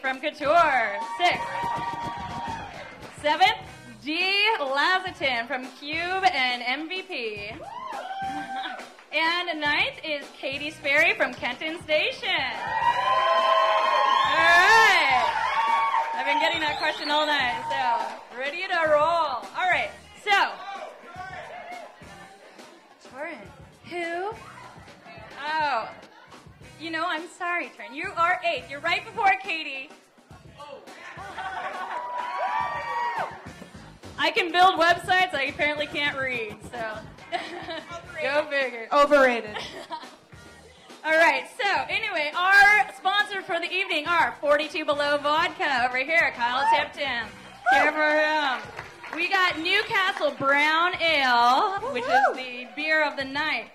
From Couture. Six. Seventh, G. Lazatin from Cube and MVP. and ninth is Katie Sperry from Kenton Station. All right. I've been getting that question all night, so ready to roll. All right, so. Jordan, who? Oh, you know, I'm sorry, Trent. You are eighth. You're right before Katie. I can build websites. I apparently can't read, so go figure. Overrated. All right. So anyway, our sponsor for the evening are 42 Below Vodka over here. Kyle Tipton. Here for him. We got Newcastle Brown Ale, which is the beer of the night.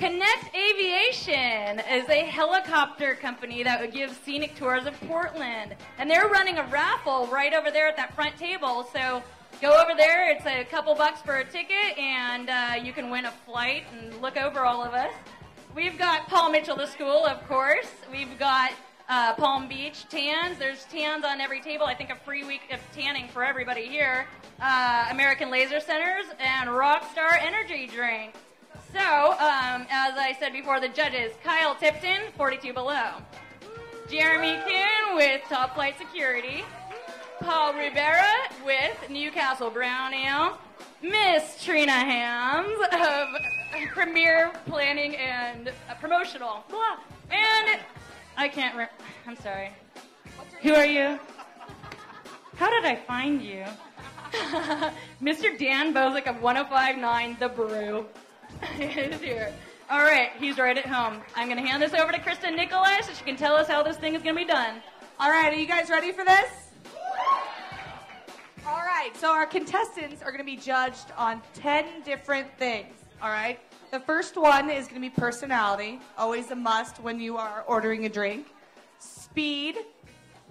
Connect Aviation is a helicopter company that would give scenic tours of Portland. And they're running a raffle right over there at that front table. So go over there. It's a couple bucks for a ticket, and uh, you can win a flight and look over all of us. We've got Paul Mitchell the School, of course. We've got uh, Palm Beach tans. There's tans on every table. I think a free week of tanning for everybody here. Uh, American Laser Centers and Rockstar Energy Drink. So, um, as I said before, the judges Kyle Tipton, 42 Below. Jeremy Kuhn with Top Flight Security. Paul Rivera with Newcastle Brown Ale. Miss Trina Hams of Premier Planning and uh, Promotional. Blah. And I can't I'm sorry. Who are you? How did I find you? Mr. Dan Bozick of 1059 The Brew is here. All right, he's right at home. I'm going to hand this over to Kristen Nicolai so she can tell us how this thing is going to be done. All right, are you guys ready for this? All right, so our contestants are going to be judged on 10 different things. All right, the first one is going to be personality, always a must when you are ordering a drink. Speed,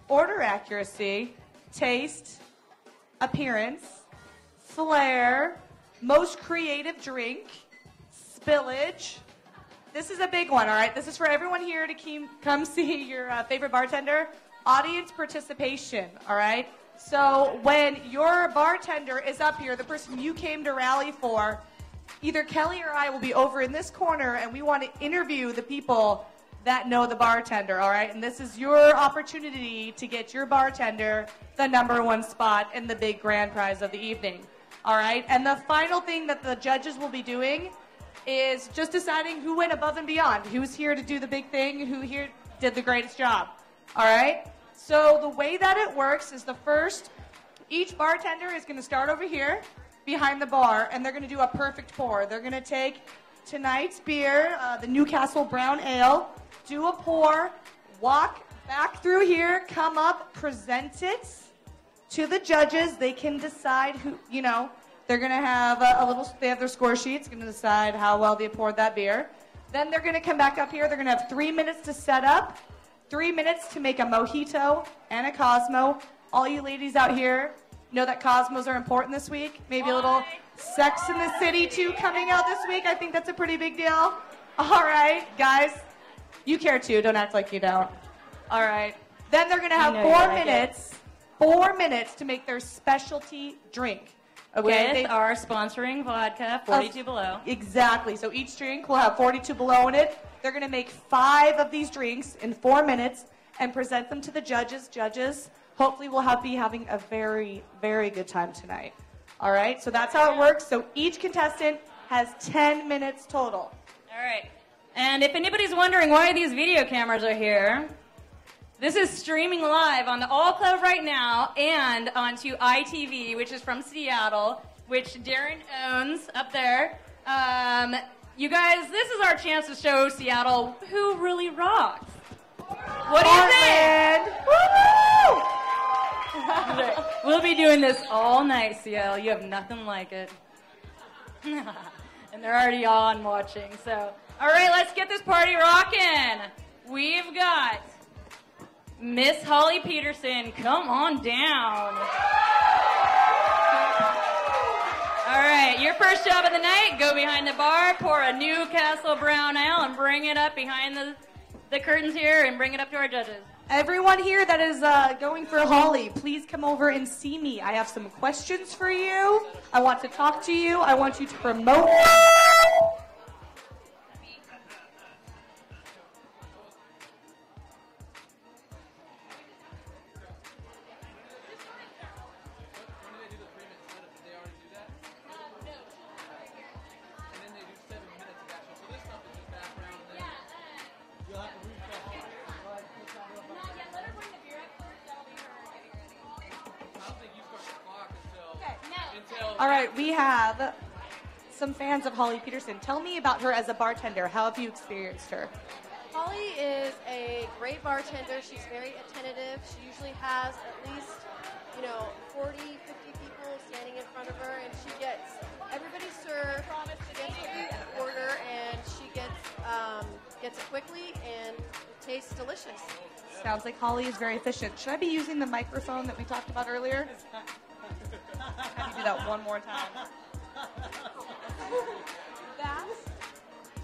order accuracy, taste, appearance, flair, most creative drink, spillage. This is a big one, all right? This is for everyone here to keem, come see your uh, favorite bartender. Audience participation, all right? So when your bartender is up here, the person you came to rally for, either Kelly or I will be over in this corner and we want to interview the people that know the bartender, all right? And this is your opportunity to get your bartender the number one spot in the big grand prize of the evening, all right? And the final thing that the judges will be doing is just deciding who went above and beyond, who's here to do the big thing, who here did the greatest job, all right? So the way that it works is the first, each bartender is going to start over here behind the bar, and they're going to do a perfect pour. They're going to take tonight's beer, uh, the Newcastle Brown Ale, do a pour, walk back through here, come up, present it to the judges. They can decide who, you know, they're going to have a, a little, they have their score sheets, going to decide how well they poured that beer. Then they're going to come back up here. They're going to have three minutes to set up, three minutes to make a mojito and a Cosmo. All you ladies out here know that Cosmos are important this week. Maybe a little Sex and the City 2 coming out this week. I think that's a pretty big deal. All right, guys, you care too. Don't act like you don't. All right. Then they're going to have four like it. minutes, four minutes to make their specialty drink. Okay. With They- our sponsoring vodka, 42 Below. Exactly. So each drink will have 42 below in it. They're going to make five of these drinks in four minutes and present them to the judges. Judges, hopefully, we'll have, be having a very, very good time tonight. All right. So that's how it works. So each contestant has 10 minutes total. All right. And if anybody's wondering why these video cameras are here, this is streaming live on the All Club right now and onto ITV, which is from Seattle, which Darren owns up there. Um, you guys, this is our chance to show Seattle who really rocks. What do you think? We'll be doing this all night, Seattle. You have nothing like it. and they're already on watching. So, all right, let's get this party rocking. We've got Miss Holly Peterson. Come on down. All right, your first job of the night, go behind the bar, pour a Newcastle Brown Ale, and bring it up behind the, the curtains here and bring it up to our judges. Everyone here that is uh, going for Holly, please come over and see me. I have some questions for you. I want to talk to you. I want you to promote. All right, we have some fans of Holly Peterson. Tell me about her as a bartender. How have you experienced her? Holly is a great bartender. She's very attentive. She usually has at least, you know, 40, 50 people standing in front of her, and she gets everybody served. She gets what order, and she gets um, gets it quickly, and it tastes delicious. Sounds like Holly is very efficient. Should I be using the microphone that we talked about earlier? Do that one more time? That?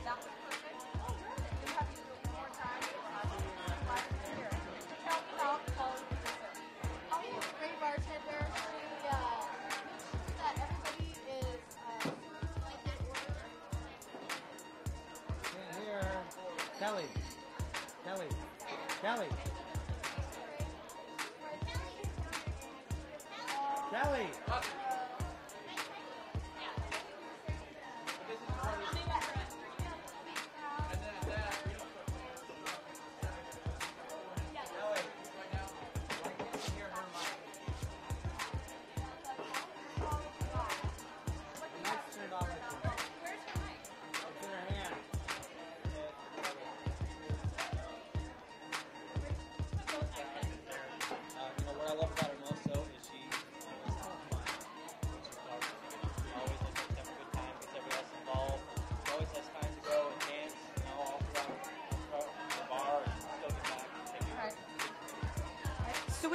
That was perfect. You have to do it one more time. About Holly Peterson. Holly is a great bartender. She uh, makes sure that everybody is uh, like in order. Here. Kelly. Kelly. Kelly.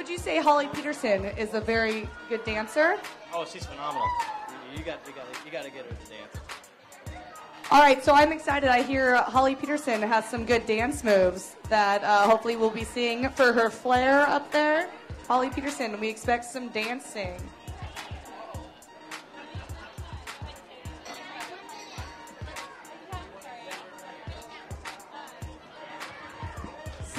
Would you say Holly Peterson is a very good dancer? Oh, she's phenomenal. You, got you got you got to get her to dance. All right, so I'm excited. I hear Holly Peterson has some good dance moves that uh, hopefully we'll be seeing for her flair up there. Holly Peterson, we expect some dancing.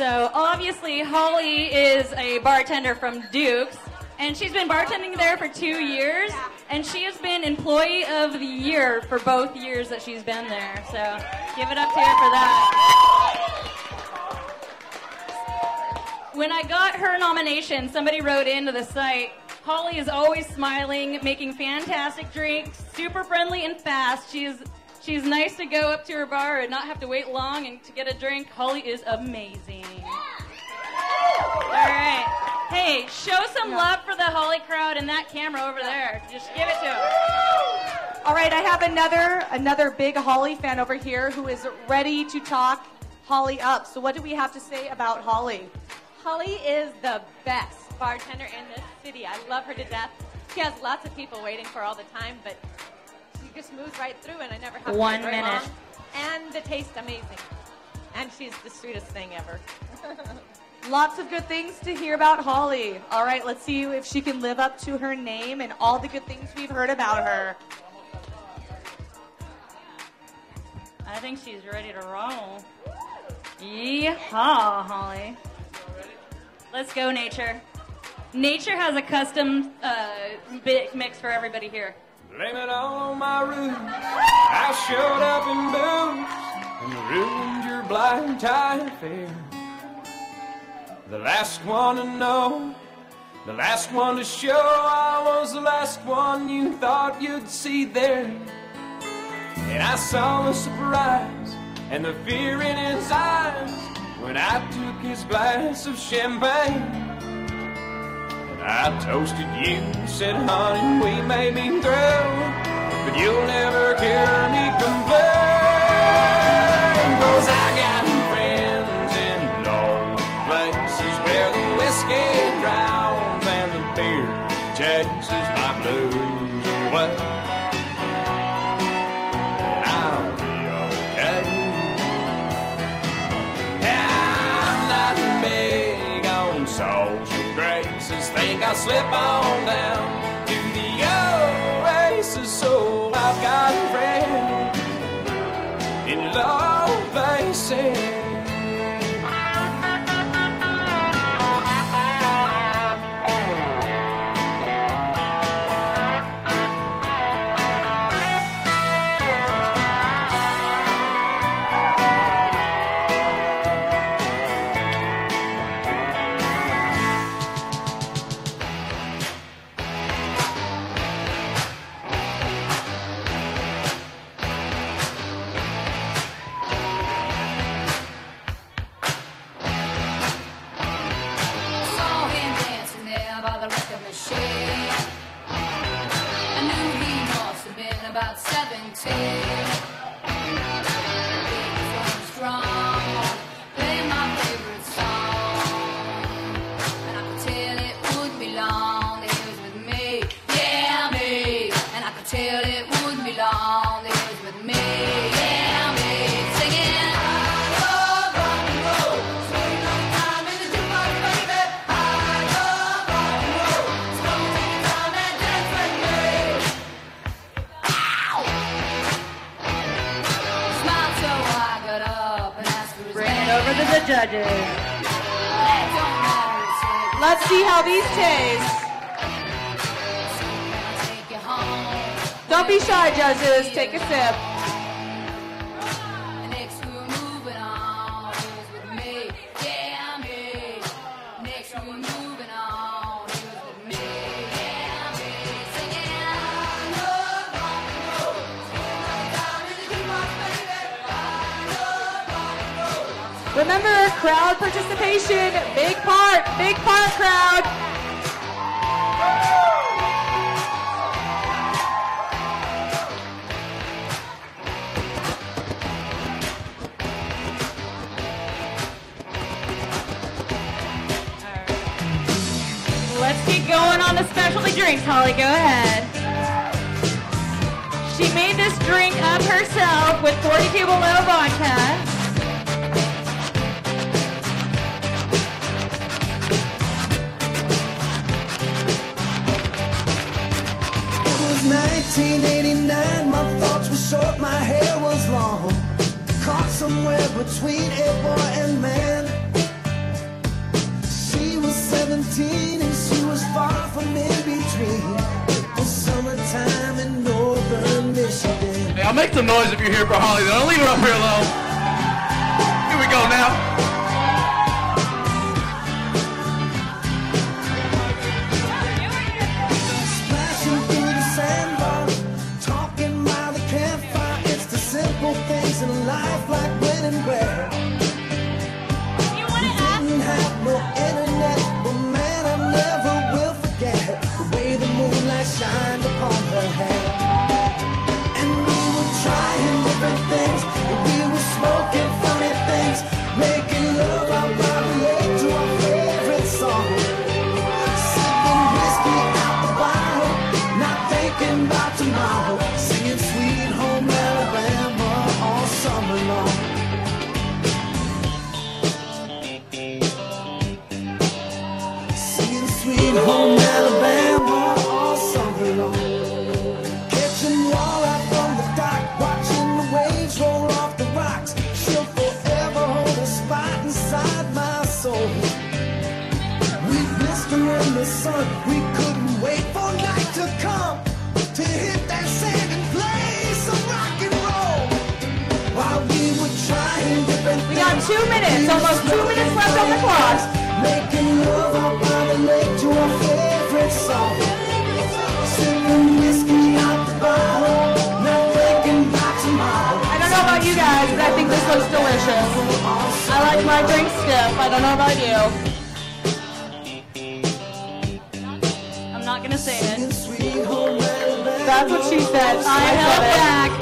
So obviously, Holly is a bartender from Duke's, and she's been bartending there for two years, and she has been Employee of the Year for both years that she's been there. So give it up to her for that. When I got her nomination, somebody wrote into the site. Holly is always smiling, making fantastic drinks, super friendly and fast. She's she's nice to go up to her bar and not have to wait long and to get a drink. Holly is amazing. All right. Hey, show some love for the Holly crowd and that camera over there. Just give it to them. All right, I have another another big Holly fan over here who is ready to talk Holly up. So what do we have to say about Holly? Holly is the best bartender in this city. I love her to death. She has lots of people waiting for all the time, but just moves right through, and I never have to One wait minute. long. And the taste amazing. And she's the sweetest thing ever. Lots of good things to hear about Holly. All right, let's see if she can live up to her name and all the good things we've heard about her. I think she's ready to roll. Yeehaw, Holly. Let's go, Nature. Nature has a custom uh, mix for everybody here. Blame it all on my roots. I showed up in boots and ruined your blind tie affair. The last one to know, the last one to show. I was the last one you thought you'd see there. And I saw the surprise and the fear in his eyes when I took his glass of champagne. I toasted you, said, honey, we may be through, but you'll never hear me complain. Cause I slip on down to the oasis. So I've got a friend in love, they say. take a sip. Remember, crowd participation, big part, big part. with specialty drinks, Holly. Go ahead. She made this drink up herself with 42 Below vodka. It was 1989, my thoughts were short, my hair was long. Caught somewhere between a boy and man. She was 17 Make some noise if you're here for Holly. Don't leave her up here alone. Here we go now. minutes, almost two minutes left on the clock. Making love all by the lake to our favorite song. Sipping whiskey out the bottle, not thinking about tomorrow. I don't know about you guys, but I think this looks delicious. I like my drink stiff. I don't know about you. I'm not gonna say it. That's what she said. I held back.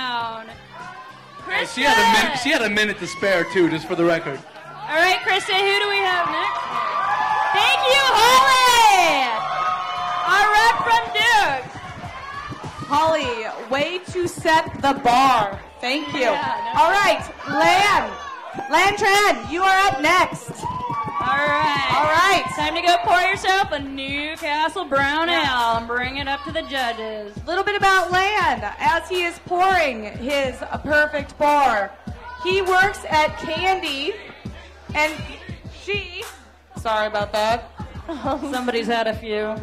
Hey, she had a minute. She had a minute to spare too, just for the record. All right, Krista, who do we have next? Thank you, Holly. Our rep from Duke. Holly, way to set the bar. Thank you. Yeah, no All right, Lan. Lan Tran, you are up next. All right. All right. Time to go pour yourself a Newcastle Brown Ale and bring it up to the judges. A little bit about Lan. as he is pouring his perfect pour. He works at Candy, and she. Sorry about that. Somebody's had a few.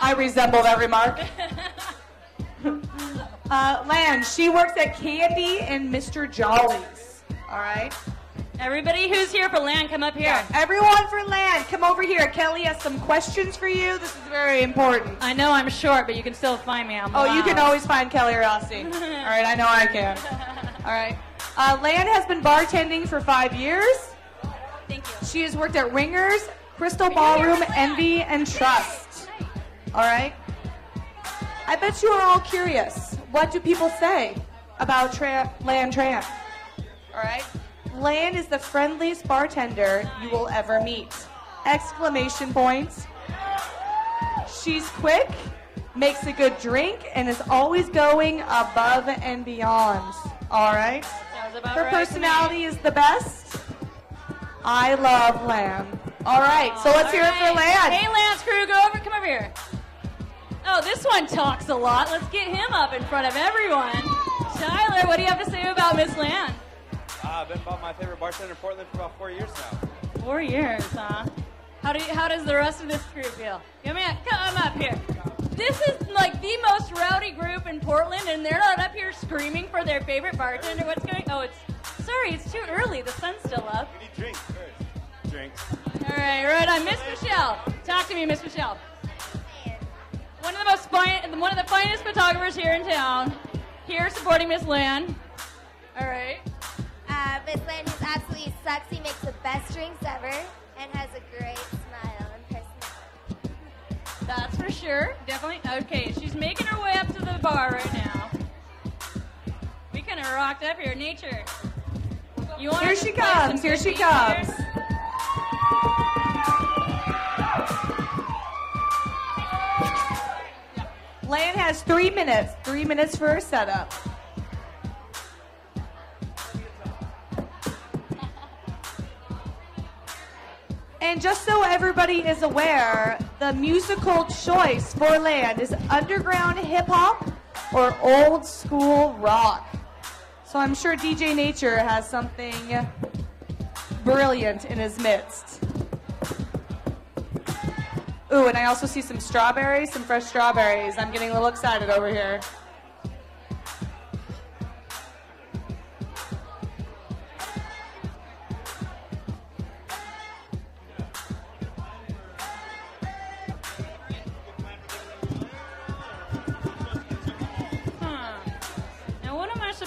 I resemble that remark. Uh, Lan, she works at Candy and Mr. Jolly's. All right. Everybody who's here for Lan, come up here. Everyone for Lan, come over here. Kelly has some questions for you. This is very important. I know I'm short, but you can still find me. I'm Oh, you can always find Kelly Rossi. All right, I know I can. All right. Uh, Lan has been bartending for five years. Thank you. She has worked at Ringlers, Crystal Ballroom, Envy, and Trust. All right. I bet you are all curious. What do people say about Tra- Lan Tran? All right. Lan is the friendliest bartender you will ever meet. Exclamation points. She's quick, makes a good drink, and is always going above and beyond. All right. Her right personality is the best. I love Lan. All right, so let's hear it for right. Lan. Hey, Lan's Crew, go over. Come over here. Oh, this one talks a lot. Let's get him up in front of everyone. Tyler, what do you have to say about Miss Lan? Uh, I've been about my favorite bartender in Portland for about four years now. Four years, huh? How do you, how does the rest of this crew feel? Come on, come up here. This is like the most rowdy group in Portland, and they're not up here screaming for their favorite bartender. What's going? Oh, it's sorry, it's too early. The sun's still up. We need drinks first. Drinks. All right, right on. Miss Michelle, talk to me, Miss Michelle. One of the most fine, one of the finest photographers here in town. Here supporting Miss Lan. All right. Uh, Miss Lynn is absolutely sexy, makes the best drinks ever, and has a great smile and personality. That's for sure. Definitely. Okay, she's making her way up to the bar right now. We kind of rocked up here. Nature. You want Here she comes. Here she comes. here? Lan has three minutes. Three minutes for her setup. And just so everybody is aware, the musical choice for Lan is underground hip hop or old school rock. So I'm sure DJ Nature has something brilliant in his midst. Ooh, and I also see some strawberries, some fresh strawberries. I'm getting a little excited over here.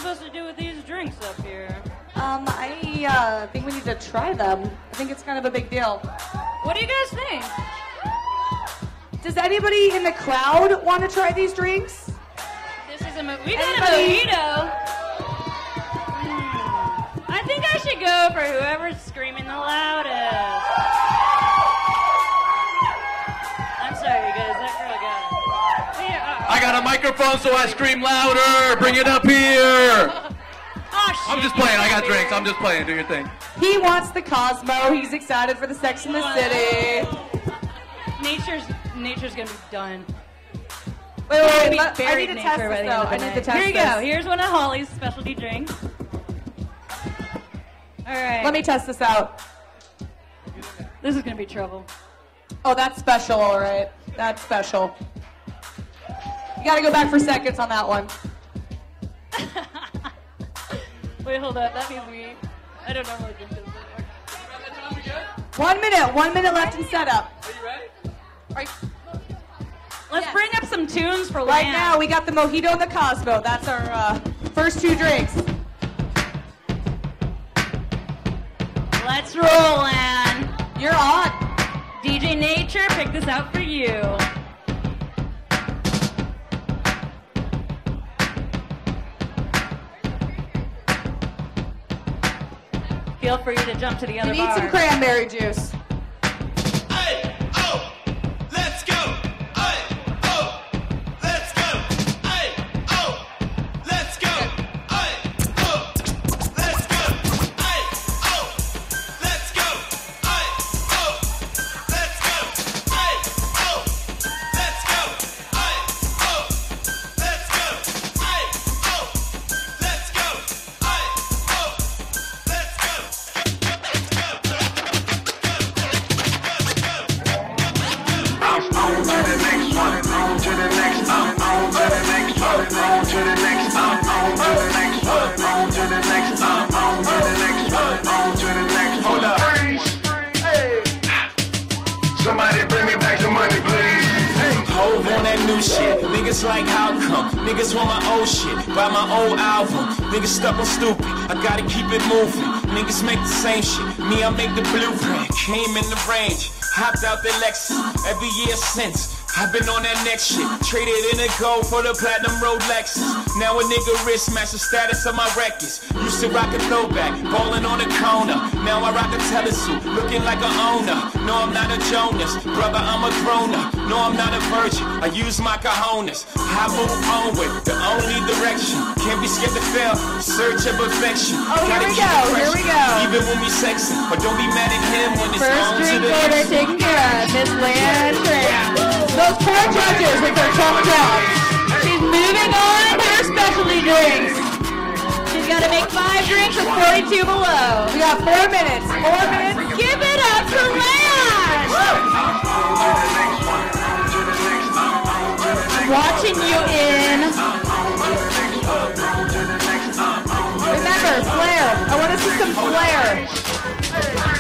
Supposed to do with these drinks up here? Um, I uh, think we need to try them. I think it's kind of a big deal. What do you guys think? Does anybody in the crowd want to try these drinks? This is a mo- we got Anybody? a mojito. Hmm. I think I should go for whoever's screaming the loudest. Yeah, I got a microphone, so I scream louder. Bring it up here. oh, I'm just playing. I got drinks. I'm just playing. Do your thing. He wants the Cosmo. He's excited for the Sex and the City. Nature's nature's gonna be done. Wait, Gonna wait, be wait. let- I buried need to test nature this the though. I need to test Here you this. go. Here's one of Holly's specialty drinks. All right. Let me test this out. This is gonna be trouble. Oh, that's special, all right. That's special. You gotta go back for seconds on that one. Wait, hold up. That means we. I don't normally drink this anymore. One minute, one minute left in setup. Are you ready? Are you... Let's bring up some tunes for Right Lamb. now, we got the mojito and the Cosmo. That's our uh, first two drinks. Let's roll, Ann. You're on. DJ Nature, pick this out for you. Feel free to jump to the other We need bar. some cranberry juice. sense. I've been on that next shit. Traded in a gold for the platinum Rolexes. Now a nigga wrist match the status of my records. Used to rock a throwback, ballin' on the corner. Now I rock a telesuit, looking like a owner. No, I'm not a Jonas, brother, I'm a grown up. No, I'm not a virgin. I use my cojones. I move on with the only direction. Can't be scared to fail. Search of perfection. Oh, here Gotta we go, here we go. Even when we but don't be mad at him when it's First on to drink the order taken care of. Miss Leanne. Those poor judges with their tough jobs. She's moving on to her specialty drinks. She's got to make five drinks with 42 below. We got four minutes. Four minutes. Give it up for Leon. Watching you in. Remember, flair. I want to see some flair.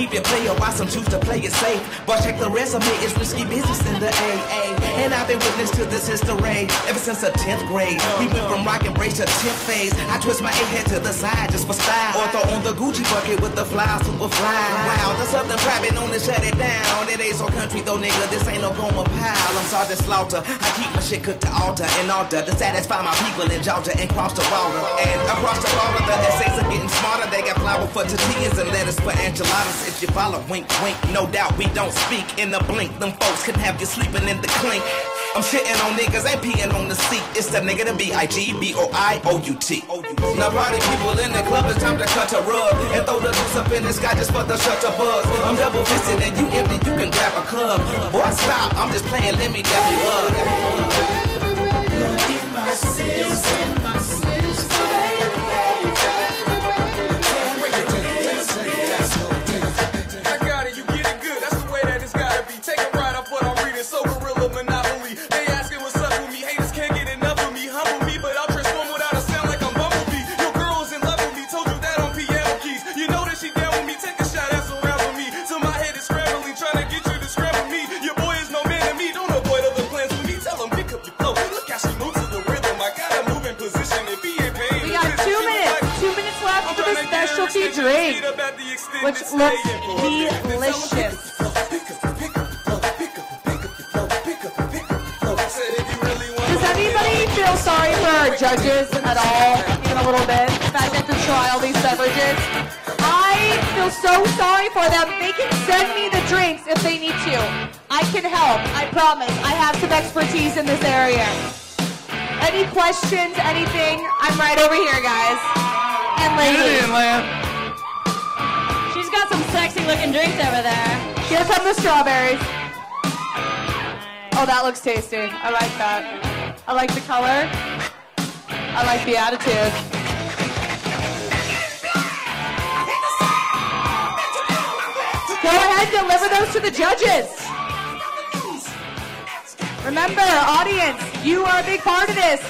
Keep it player, why some choose to play it safe. But check the resume, it's risky business in the AA. And I've been witness to this history ever since the 10th grade. We went from rock and brace to 10th phase. I twist my A head to the side just for style. Or throw on the Gucci bucket with the fly, super fly. Wow, the Southern private known to shut it down. It ain't so country though, nigga. This ain't no Gomer Pyle. I'm Sergeant Slaughter. I keep my shit cooked to altar and altar to satisfy my people in Georgia and cross the water. And across the water, the essays are getting smarter. They got flour for tortillas and lettuce for enchiladas. If you follow, wink, wink. No doubt we don't speak in the blink. Them folks can have you sleeping in the clink. I'm shitting on niggas, ain't peeing on the seat. It's the nigga to B I G B O I O U T. Now party people in the club, it's time to cut a rug and throw the loose up in the sky just for the shutter buzz. I'm double fisted and you empty, you can grab a club. Boy, stop, I'm just playing, let me dap you I specialty drink, which looks delicious. Does anybody feel sorry for our judges at all, even a little bit? The fact they have to try all these beverages. I feel so sorry for them. They can send me the drinks if they need to. I can help. I promise. I have some expertise in this area. Any questions? Anything? I'm right over here, guys. And ladies. She's got some sexy looking drinks over there. Here come the strawberries. Oh, that looks tasty. I like that. I like the color. I like the attitude. Go ahead deliver those to the judges. Remember, audience, you are a big part of this.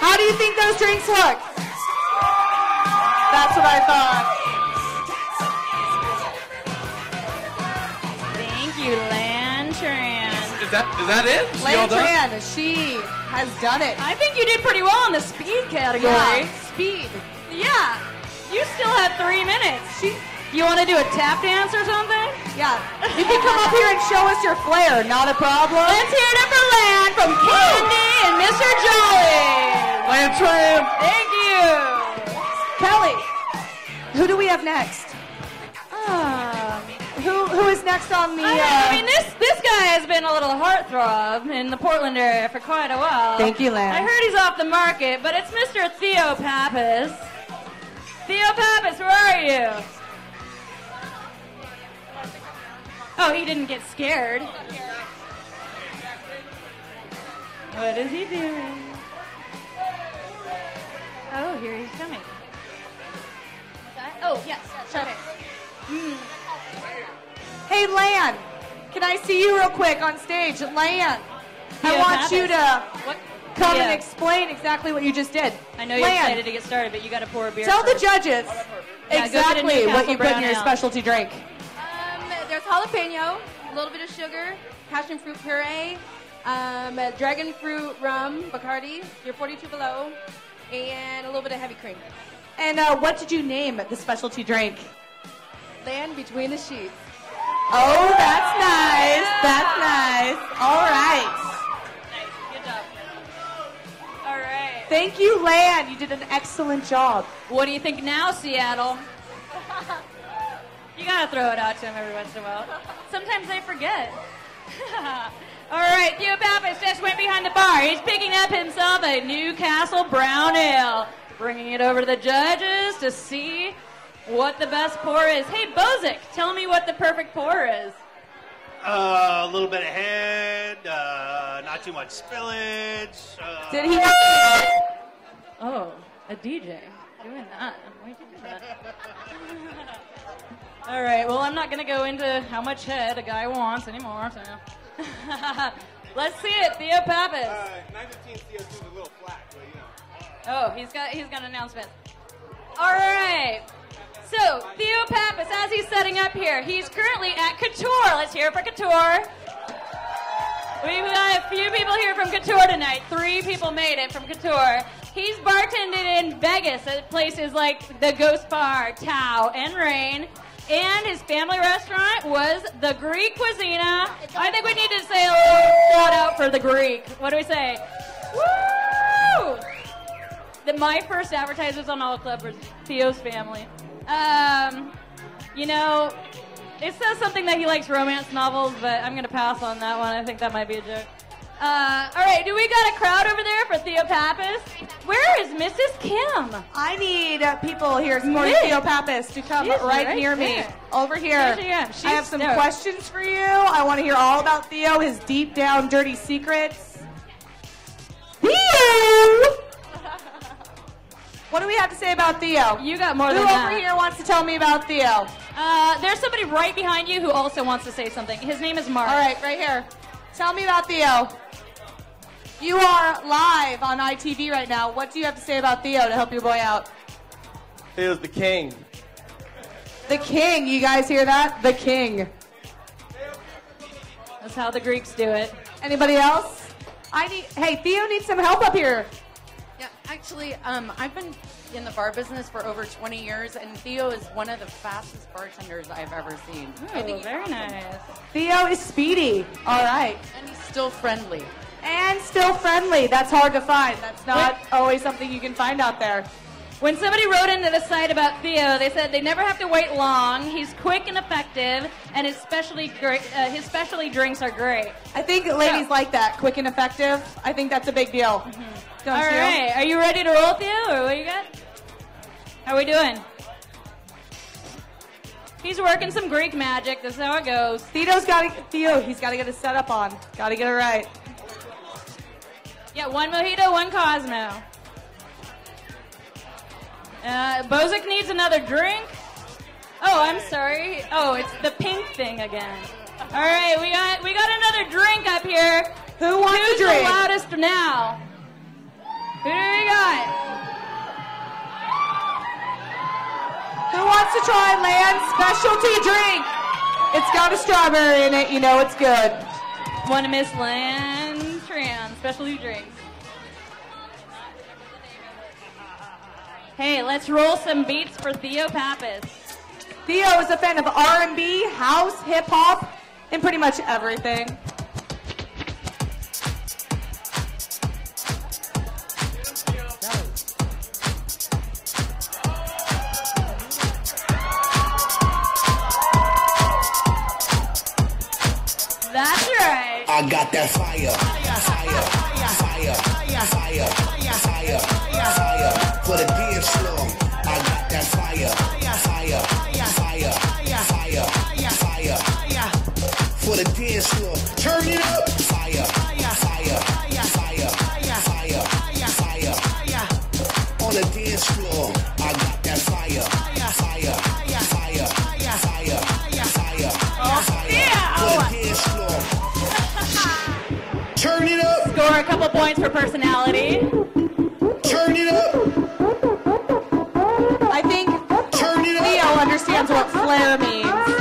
How do you think those drinks look? That's what I thought. You, Lan Tran. Is that is that it? Is she all done? Lan Tran, she has done it. I think you did pretty well in the speed category. Yeah, speed. Yeah. You still have three minutes. you want to do a tap dance or something? Yeah, Yeah. You can come up here and show us your flair. Not a problem. Let's hear it up for Lan from Candy and Mr. Jolly. Lan Tran. Thank you. Kelly, who do we have next? Um, Who who is next on the? I, uh, I mean, this this guy has been a little heartthrob in the Portland area for quite a while. Thank you, Lan. I heard he's off the market, but it's Mr. Theo Pappas. Theo Pappas, where are you? Oh, he didn't get scared. What is he doing? Oh, here he's coming. Oh, yes. Okay. Hmm. Hey, Lan, can I see you real quick on stage? Lan, I Theo want you to What? come and explain exactly what you just did. I know you're excited to get started, but you got to pour a beer. Tell the first. judges Yeah, go get a exactly what you put in your Ale. specialty drink. Um, there's jalapeno, a little bit of sugar, passion fruit puree, um, uh, dragon fruit rum, Bacardi, your 42 below, and a little bit of heavy cream. And uh, what did you name the specialty drink? Land between the sheets. Oh, that's nice. That's nice. All right. Nice. Good job. All right. Thank you, Lan. You did an excellent job. What do you think now, Seattle? You gotta throw it out to him every once in a while. Sometimes they forget. All right, Theo Pappas just went behind the bar. He's picking up himself a Newcastle Brown Ale, bringing it over to the judges to see what the best pour is. Hey, Bozic, tell me what the perfect pour is. Uh, a little bit of head, uh, not too much spillage. Uh, Did he? Oh, a DJ doing that. Why'd you do that? All right. Well, I'm not going to go into how much head a guy wants anymore. So. Let's see it, Theo Pappas. Uh, 915 CO2 is a little flat, but you know. Oh, he's got he's got an announcement. All right. So Theo Pappas, as he's setting up here, he's currently at Couture. Let's hear it for Couture. We've got a few people here from Couture tonight. Three people made it from Couture. He's bartended in Vegas at places like the Ghost Bar, Tao, and Rain. And his family restaurant was the Greek Cusina. I think we need to say a little shout out for the Greek. What do we say? Woo! The, my first advertisers on All Club was Theo's family. Um, you know, it says something that he likes romance novels, but I'm going to pass on that one. I think that might be a joke. Uh, all right, do we got a crowd over there for Theo Pappas? Where is Mrs. Kim? I need uh, people here supporting Nick. Theo Pappas to come right, right near me. Over here. There. I have some questions for you. I want to hear all about Theo, his deep down dirty secrets. Theo! What do we have to say about Theo? You got more Who than over here wants to tell me about Theo? Uh, there's somebody right behind you who also wants to say something. His name is Mark. All right, right here. Tell me about Theo. You are live on ITV right now. What do you have to say about Theo to help your boy out? He was the king. The king. You guys hear that? The king. That's how the Greeks do it. Anybody else? I need. Hey, Theo needs some help up here. Actually, um, I've been in the bar business for over 20 years, and Theo is one of the fastest bartenders I've ever seen. He's very awesome. nice. Theo is speedy. All right. And he's still friendly. And still friendly. That's hard to find. That's not always something you can find out there. When somebody wrote into the site about Theo, they said they never have to wait long. He's quick and effective, and his specialty great, uh, his specialty drinks are great. I think ladies like that. Quick and effective. I think that's a big deal. Don't All right, are you ready to roll, Theo, or what you got? How we doing? He's working some Greek magic. That's how it goes. Theo's got to. Theo, he's got to get his setup on. Got to get it right. Yeah, one mojito, one Cosmo. Uh, Bozic needs another drink. Oh, I'm sorry. Oh, it's the pink thing again. All right, we got we got another drink up here. Who wants Who's a drink? the loudest now? Who do we got? Who wants to try Lan's specialty drink? It's got a strawberry in it. You know it's good. One to Miss Lan Tran, specialty drinks. Hey, let's roll some beats for Theo Pappas. Theo is a fan of R&B, house, hip hop, and pretty much everything. I got that fire, fire, fire, fire, fire, fire, fire for the dance floor. I got that fire, fire, fire, fire, fire for the dance floor. Turn it up, fire, fire, fire, points for personality. Turn it up. I think Theo understands what flair means.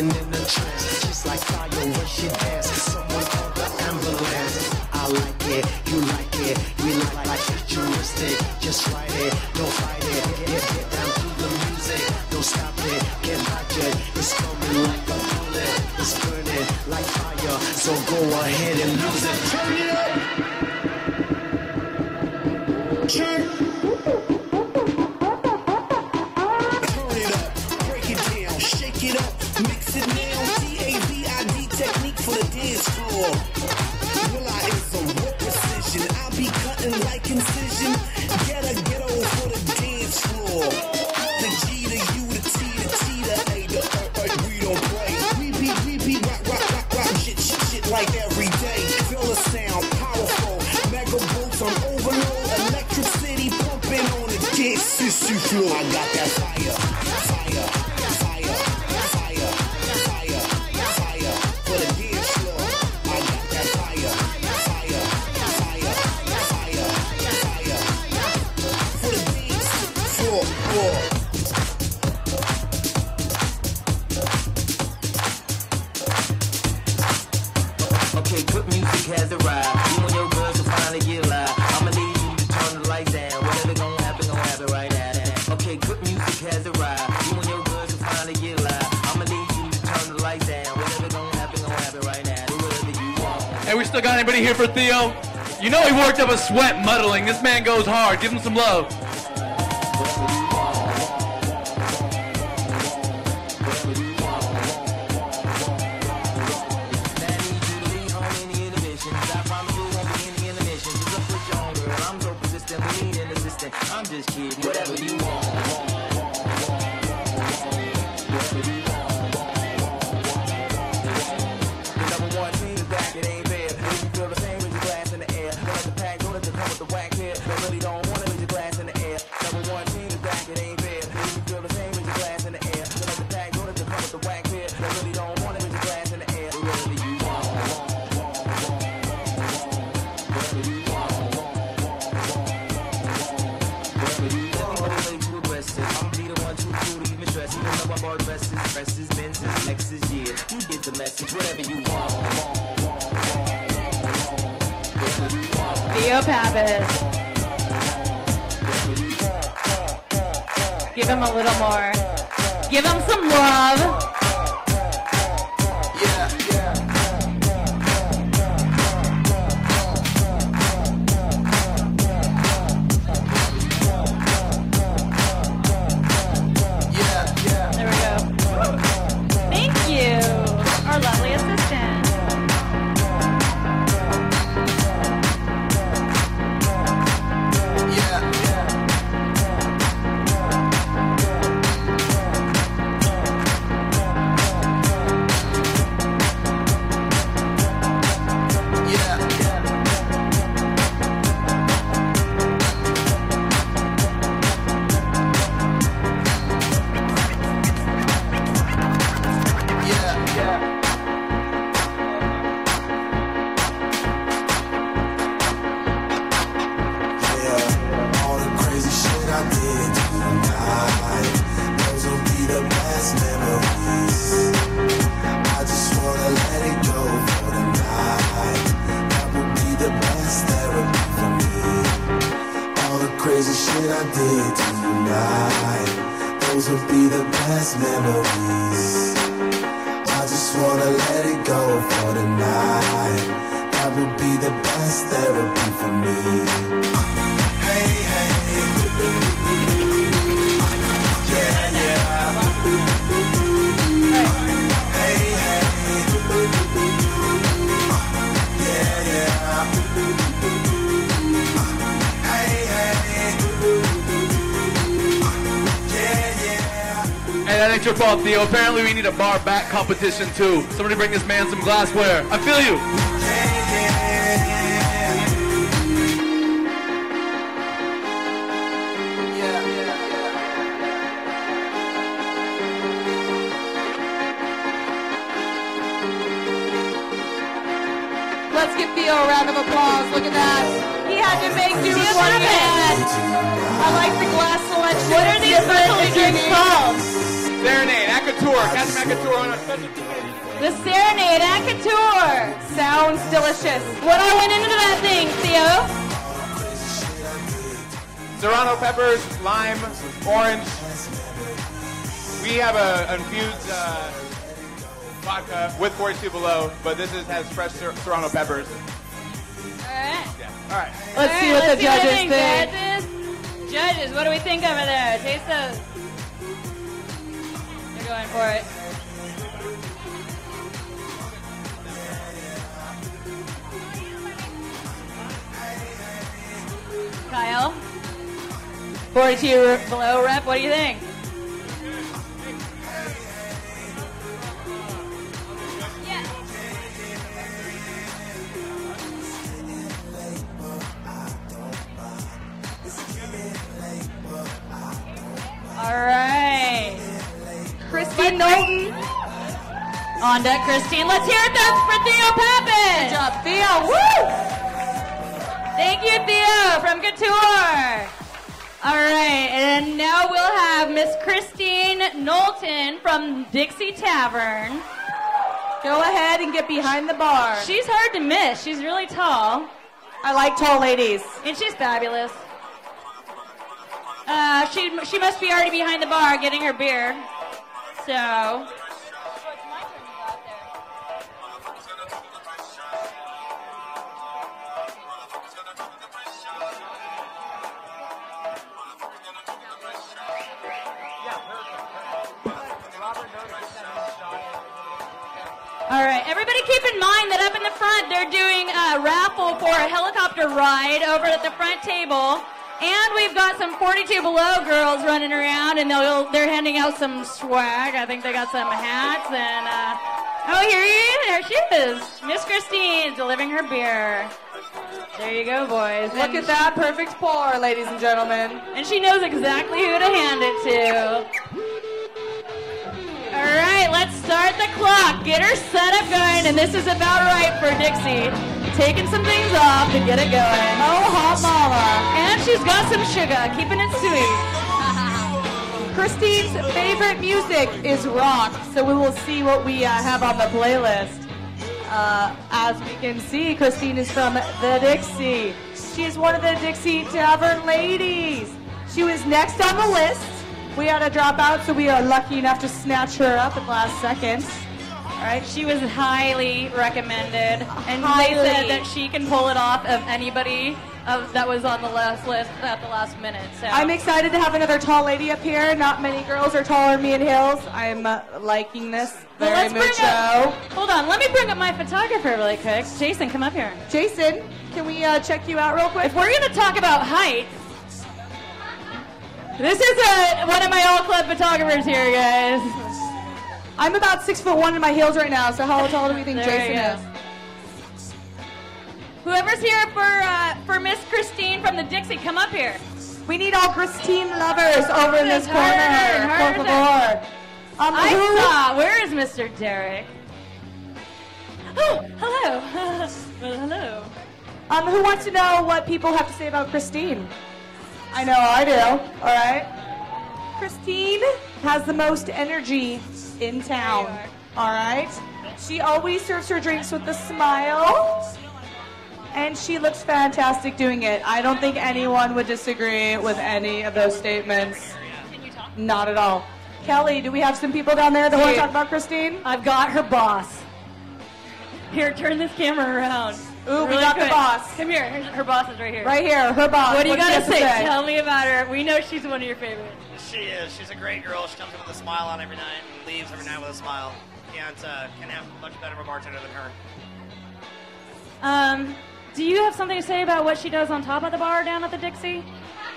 In a trance. She's like fire when she dances. Someone call the ambulance. I like it, you like it, we like like futuristic. Just write it, don't fight it. Get, get down to the music, don't stop it. Dodge it, it's coming like a bullet. It's burning like fire, so go ahead and lose it. Turn it up. Music has arrived. You and your girls will finally get live. I'ma need you to turn the lights down. Whatever gonna happen, gonna happen right now. Okay, good music has arrived. Happen, right now. Do. Hey, we still got anybody here for Theo? You know he worked up a sweat muddling. This man goes hard. Give him some love. Theo Pappas. Give him a little more. Give him some love. Those would be the best memories. I just wanna let it go for tonight. That would be the best therapy for me. That ain't your fault, Theo. Apparently, we need a bar back competition too. Somebody bring this man some glassware. I feel you. Let's give Theo a round of applause. Look at that. He had to make do with what he had. I like the glass selection. What are these specialty drinks called? Serenade, Akatur, Captain Akatur on a special The Serenade at Couture. Sounds delicious. What all went into that thing, Theo? Serrano peppers, lime, orange. We have a infused uh, vodka with 42 below, but this is, has fresh Ser- Serrano peppers. Alright. All right. Let's see what the judges think. Judges. Judges, what do we think over there? Taste those. Going for it. Kyle? 42 below rep, what do you think? Knowlton. On deck, Christine. Let's hear it then for Theo Pappas. Good job, Theo. Woo! Thank you, Theo from Couture. All right, and now we'll have Miss Christine Knowlton from Dixie Tavern. Go ahead and get behind the bar. She's hard to miss. She's really tall. I like tall ladies. And she's fabulous. Uh, she she must be already behind the bar getting her beer. So. All right, everybody keep in mind that up in the front they're doing a raffle for a helicopter ride over at the front table. And we've got some 42 below girls running around and they'll, they're handing out some swag. I think they got some hats and, uh, oh, here, he, there she is. Miss Christine delivering her beer. There you go, boys. Look And at that perfect pour, ladies and gentlemen. And she knows exactly who to hand it to. All right, let's start the clock. Get her set up going, and this is about right for Dixie. Taking some things off to get it going. Oh, hot mama. And she's got some sugar, keeping it sweet. Christine's favorite music is rock, so we will see what we uh, have on the playlist. Uh, as we can see, Christine is from the Dixie. She is one of the Dixie Tavern ladies. She was next on the list. We had to drop out, so we are lucky enough to snatch her up at the last second. Right, she was highly recommended, and Highly. they said that she can pull it off of anybody of, that was on the last list at the last minute. So I'm excited to have another tall lady up here. Not many girls are taller than me in heels. I'm uh, liking this Well, very up. Hold on, let me bring up my photographer really quick. Jason, come up here. Jason, can we uh, check you out real quick? If we're gonna talk about height, this is uh one of my all club photographers here, guys. I'm about six foot one in my heels right now, so how tall do we think Jason is? Whoever's here for uh, for Miss Christine from the Dixie, come up here. We need all Christine lovers over in this Her, corner. her, Por her. Um, I who- saw. Where is Mr. Derek? Oh, hello. well, hello. Um, who wants to know what people have to say about Christine? I know I do. All right. Christine has the most energy in town. All right. She always serves her drinks with a smile, and she looks fantastic doing it. I don't think anyone would disagree with any of those statements. Not at all. Kelly, do we have some people down there that want to talk about Christine? I've got her boss. Here, turn this camera around. Ooh, we Really got the boss. Come here. Here's- Her boss is right here. Right here, her boss. What do you got to say? Tell me about her. We know she's one of your favorites. She is. She's a great girl. She comes in with a smile on every night and leaves every night with a smile. Can't uh, can't have much better of a bartender than her. Um, do you have something to say about what she does on top of the bar down at the Dixie?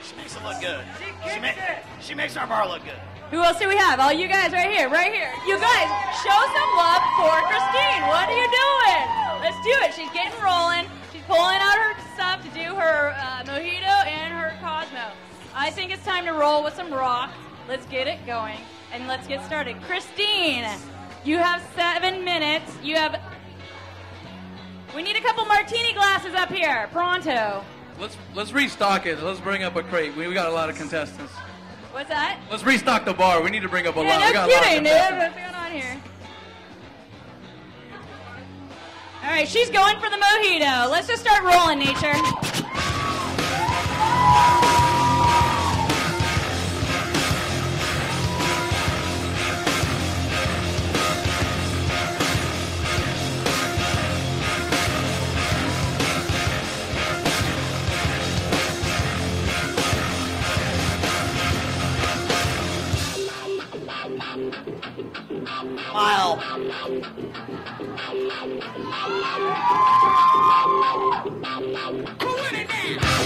She makes it look good. She, ma- she makes our bar look good. Who else do we have? All you guys right here, right here. You guys, show some love for Christine. What are you doing? Let's do it. She's getting rolling. She's pulling out her stuff to do her uh, mojito and her Cosmo. I think it's time to roll with some rock. Let's get it going and let's get started. Christine, you have seven minutes. You have. We need a couple martini glasses up here, pronto. Let's let's restock it. Let's bring up a crate. We, we got a lot of contestants. What's that? Let's restock the bar. We need to bring up a Yeah, lot. we no got a lot of dude. What's going on here? All right, she's going for the mojito. Let's just start rolling, nature. Mile. Who in it now?